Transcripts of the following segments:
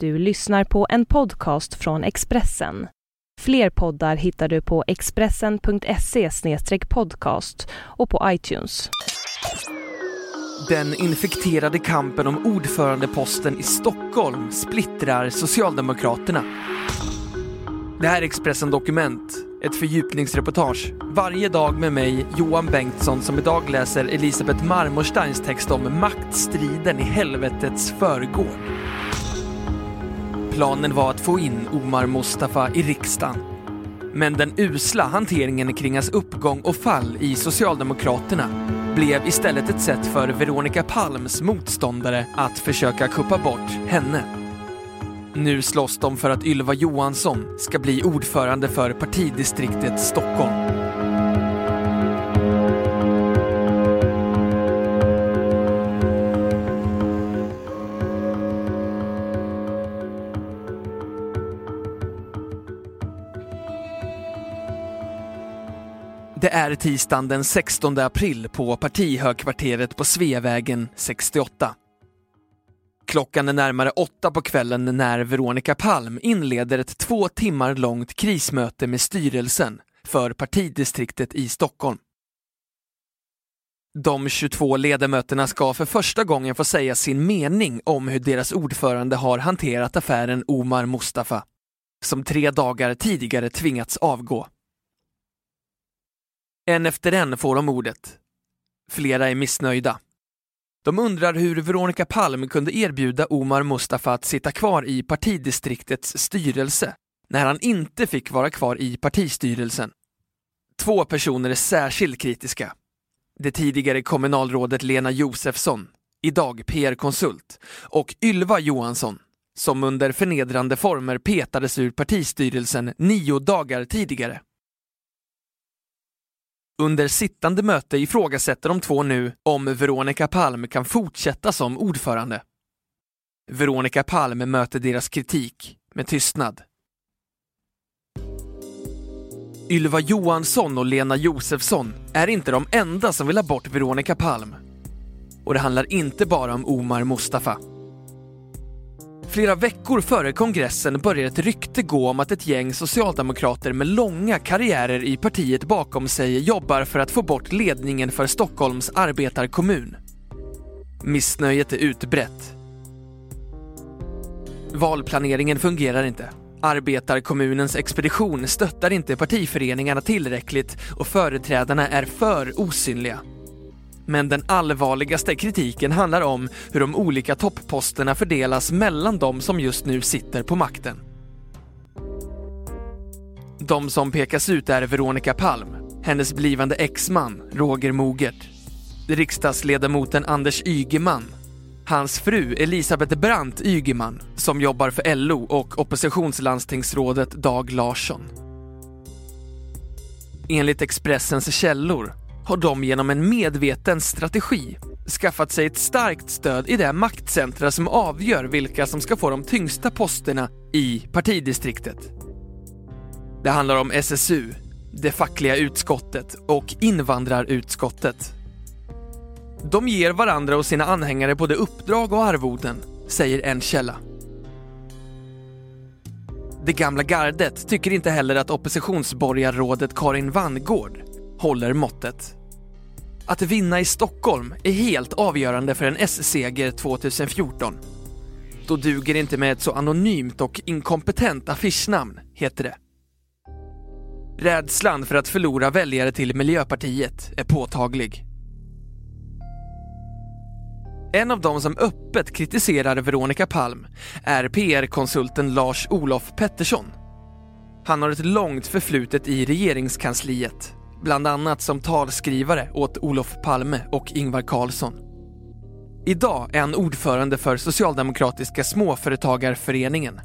Du lyssnar på en podcast från Expressen. Fler poddar hittar du på expressen.se podcast och på iTunes. Den infekterade kampen om ordförandeposten i Stockholm splittrar Socialdemokraterna. Det här är Expressen Dokument, ett fördjupningsreportage. Varje dag med mig, Johan Bengtsson, som idag läser Elisabeth Marmorsteins text om maktstriden i helvetets förgård. Planen var att få in Omar Mustafa i riksdagen. Men den usla hanteringen kring hans uppgång och fall i Socialdemokraterna blev istället ett sätt för Veronica Palms motståndare att försöka kuppa bort henne. Nu slåss de för att Ylva Johansson ska bli ordförande för partidistriktet Stockholm. Det är tisdagen den 16 april på partihögkvarteret på Sveavägen 68. Klockan är närmare åtta på kvällen när Veronica Palm inleder ett två timmar långt krismöte med styrelsen för partidistriktet i Stockholm. De 22 ledamöterna ska för första gången få säga sin mening om hur deras ordförande har hanterat affären Omar Mustafa, som tre dagar tidigare tvingats avgå. En efter en får de ordet. Flera är missnöjda. De undrar hur Veronica Palm kunde erbjuda Omar Mustafa att sitta kvar i partidistriktets styrelse när han inte fick vara kvar i partistyrelsen. Två personer är särskilt kritiska. Det tidigare kommunalrådet Lena Josefsson, idag PR-konsult, och Ylva Johansson, som under förnedrande former petades ur partistyrelsen nio dagar tidigare. Under sittande möte ifrågasätter de två nu om Veronica Palm kan fortsätta som ordförande. Veronica Palm möter deras kritik med tystnad. Ylva Johansson och Lena Josefsson är inte de enda som vill ha bort Veronica Palm. Och det handlar inte bara om Omar Mustafa. Flera veckor före kongressen börjar ett rykte gå om att ett gäng socialdemokrater med långa karriärer i partiet bakom sig jobbar för att få bort ledningen för Stockholms arbetarkommun. Missnöjet är utbrett. Valplaneringen fungerar inte. Arbetarkommunens expedition stöttar inte partiföreningarna tillräckligt och företrädarna är för osynliga. Men den allvarligaste kritiken handlar om hur de olika toppposterna fördelas mellan de som just nu sitter på makten. De som pekas ut är Veronica Palm, hennes blivande exman Roger Mogert, riksdagsledamoten Anders Ygeman, hans fru Elisabeth Brandt Ygeman som jobbar för LO och oppositionslandstingsrådet Dag Larsson. Enligt Expressens källor har de genom en medveten strategi skaffat sig ett starkt stöd i det maktcentra som avgör vilka som ska få de tyngsta posterna i partidistriktet. Det handlar om SSU, det fackliga utskottet och invandrarutskottet. De ger varandra och sina anhängare både uppdrag och arvoden, säger en källa. Det gamla gardet tycker inte heller att oppositionsborgarrådet Karin Vangård håller måttet. Att vinna i Stockholm är helt avgörande för en S-seger 2014. Då duger det inte med ett så anonymt och inkompetent affischnamn, heter det. Rädslan för att förlora väljare till Miljöpartiet är påtaglig. En av dem som öppet kritiserar Veronica Palm är PR-konsulten Lars-Olof Pettersson. Han har ett långt förflutet i regeringskansliet bland annat som talskrivare åt Olof Palme och Ingvar Carlsson. Idag är han ordförande för Socialdemokratiska småföretagarföreningen.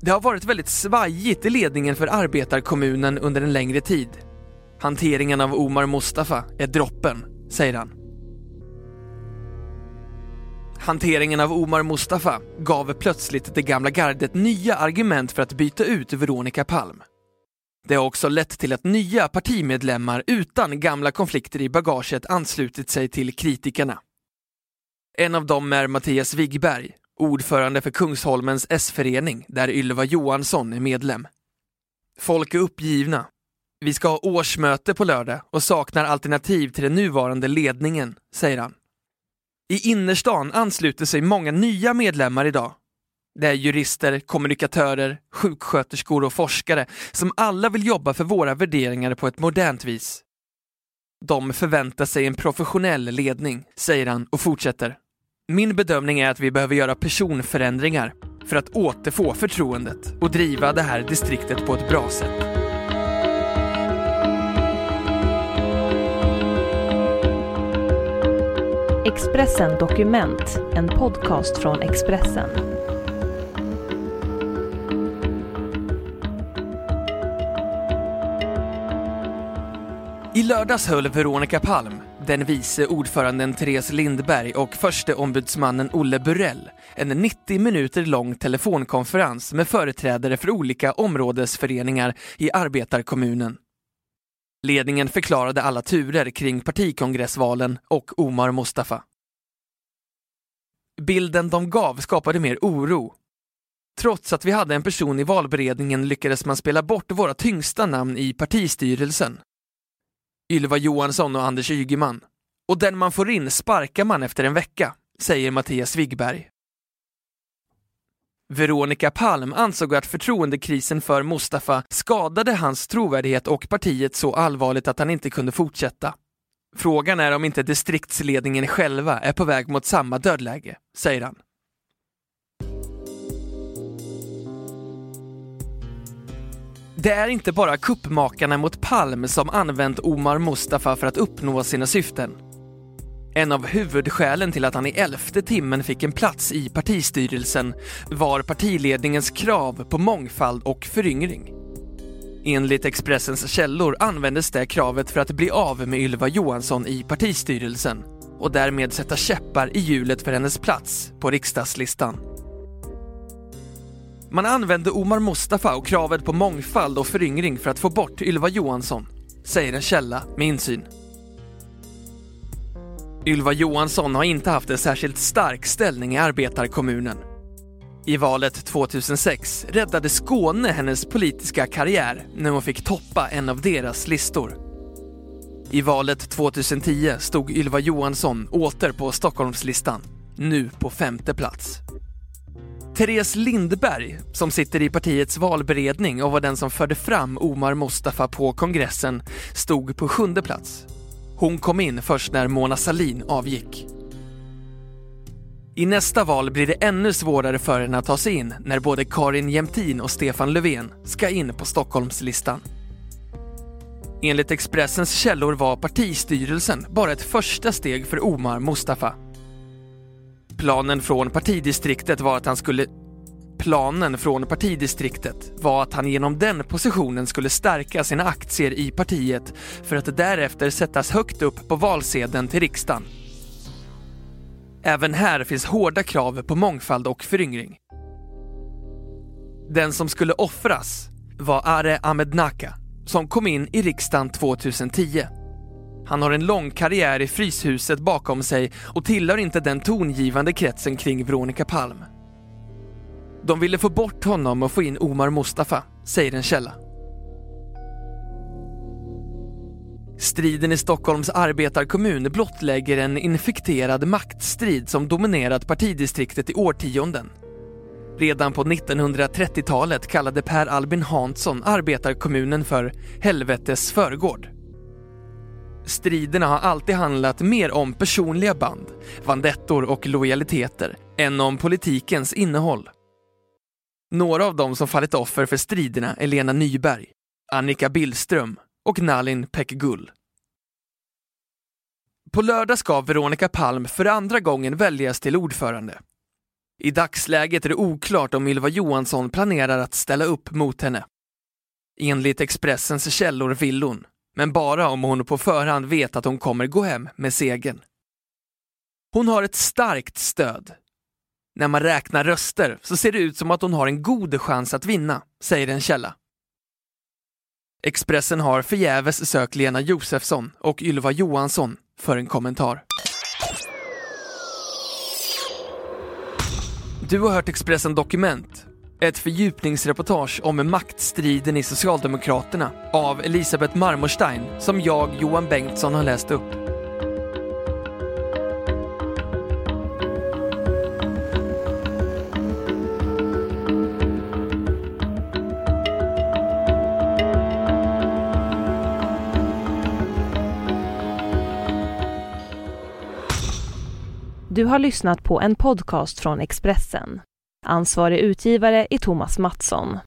Det har varit väldigt svajigt i ledningen för arbetarkommunen under en längre tid. Hanteringen av Omar Mustafa är droppen, säger han. Hanteringen av Omar Mustafa gav plötsligt det gamla gardet nya argument för att byta ut Veronica Palm. Det har också lett till att nya partimedlemmar utan gamla konflikter i bagaget anslutit sig till kritikerna. En av dem är Mattias Wigberg, ordförande för Kungsholmens S-förening där Ylva Johansson är medlem. Folk är uppgivna. Vi ska ha årsmöte på lördag och saknar alternativ till den nuvarande ledningen, säger han. I innerstan ansluter sig många nya medlemmar idag. Det är jurister, kommunikatörer, sjuksköterskor och forskare som alla vill jobba för våra värderingar på ett modernt vis. De förväntar sig en professionell ledning, säger han och fortsätter. Min bedömning är att vi behöver göra personförändringar för att återfå förtroendet och driva det här distriktet på ett bra sätt. Expressen Dokument, en podcast från Expressen. Lördags höll Veronica Palm, den vice ordföranden Therese Lindberg och förste ombudsmannen Olle Burell en 90 minuter lång telefonkonferens med företrädare för olika områdesföreningar i arbetarkommunen. Ledningen förklarade alla turer kring partikongressvalen och Omar Mustafa. Bilden de gav skapade mer oro. Trots att vi hade en person i valberedningen lyckades man spela bort våra tyngsta namn i partistyrelsen. Ylva Johansson och Anders Ygeman. Och den man får in sparkar man efter en vecka, säger Mattias Wigberg. Veronica Palm ansåg att förtroendekrisen för Mustafa skadade hans trovärdighet och partiet så allvarligt att han inte kunde fortsätta. Frågan är om inte distriktsledningen själva är på väg mot samma dödläge, säger han. Det är inte bara kuppmakarna mot Palm som använt Omar Mustafa för att uppnå sina syften. En av huvudskälen till att han i elfte timmen fick en plats i partistyrelsen var partiledningens krav på mångfald och föryngring. Enligt Expressens källor användes det kravet för att bli av med Ylva Johansson i partistyrelsen och därmed sätta käppar i hjulet för hennes plats på riksdagslistan. Man använde Omar Mustafa och kravet på mångfald och föryngring för att få bort Ylva Johansson, säger en källa med insyn. Ylva Johansson har inte haft en särskilt stark ställning i arbetarkommunen. I valet 2006 räddade Skåne hennes politiska karriär när hon fick toppa en av deras listor. I valet 2010 stod Ylva Johansson åter på Stockholmslistan, nu på femte plats. Therese Lindberg, som sitter i partiets valberedning och var den som förde fram Omar Mustafa på kongressen, stod på sjunde plats. Hon kom in först när Mona Salin avgick. I nästa val blir det ännu svårare för henne att ta sig in när både Karin Jämtin och Stefan Löfven ska in på Stockholmslistan. Enligt Expressens källor var partistyrelsen bara ett första steg för Omar Mustafa. Planen från partidistriktet var att han skulle Planen från partidistriktet var att han genom den positionen skulle stärka sina aktier i partiet för att därefter sättas högt upp på valsedeln till riksdagen. Även här finns hårda krav på mångfald och föryngring. Den som skulle offras var Are Ahmednaka som kom in i riksdagen 2010. Han har en lång karriär i Fryshuset bakom sig och tillhör inte den tongivande kretsen kring Veronica Palm. De ville få bort honom och få in Omar Mustafa, säger en källa. Striden i Stockholms arbetarkommun blottlägger en infekterad maktstrid som dominerat partidistriktet i årtionden. Redan på 1930-talet kallade Per Albin Hansson arbetarkommunen för “helvetes förgård”. Striderna har alltid handlat mer om personliga band, vandettor och lojaliteter än om politikens innehåll. Några av dem som fallit offer för striderna är Lena Nyberg, Annika Billström och Nalin Pekgul. På lördag ska Veronica Palm för andra gången väljas till ordförande. I dagsläget är det oklart om Ylva Johansson planerar att ställa upp mot henne. Enligt Expressens källor vill hon, men bara om hon på förhand vet att hon kommer gå hem med segern. Hon har ett starkt stöd. När man räknar röster så ser det ut som att hon har en god chans att vinna, säger en källa. Expressen har förgäves sökt Lena Josefsson och Ylva Johansson för en kommentar. Du har hört Expressen Dokument, ett fördjupningsreportage om maktstriden i Socialdemokraterna av Elisabeth Marmorstein som jag, Johan Bengtsson, har läst upp. Du har lyssnat på en podcast från Expressen. Ansvarig utgivare är Thomas Mattsson.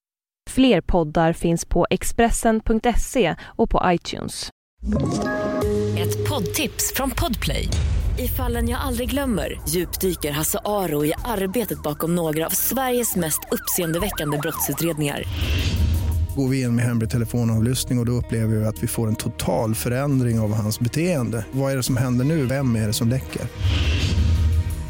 Fler poddar finns på Expressen.se och på iTunes. Ett poddtips från Podplay. I fallen jag aldrig glömmer djupdyker Hasse Aro i arbetet bakom några av Sveriges mest uppseendeväckande brottsutredningar. Går vi in med hemlig telefonavlyssning och, och då upplever vi att vi får en total förändring av hans beteende. Vad är det som händer nu? Vem är det som läcker?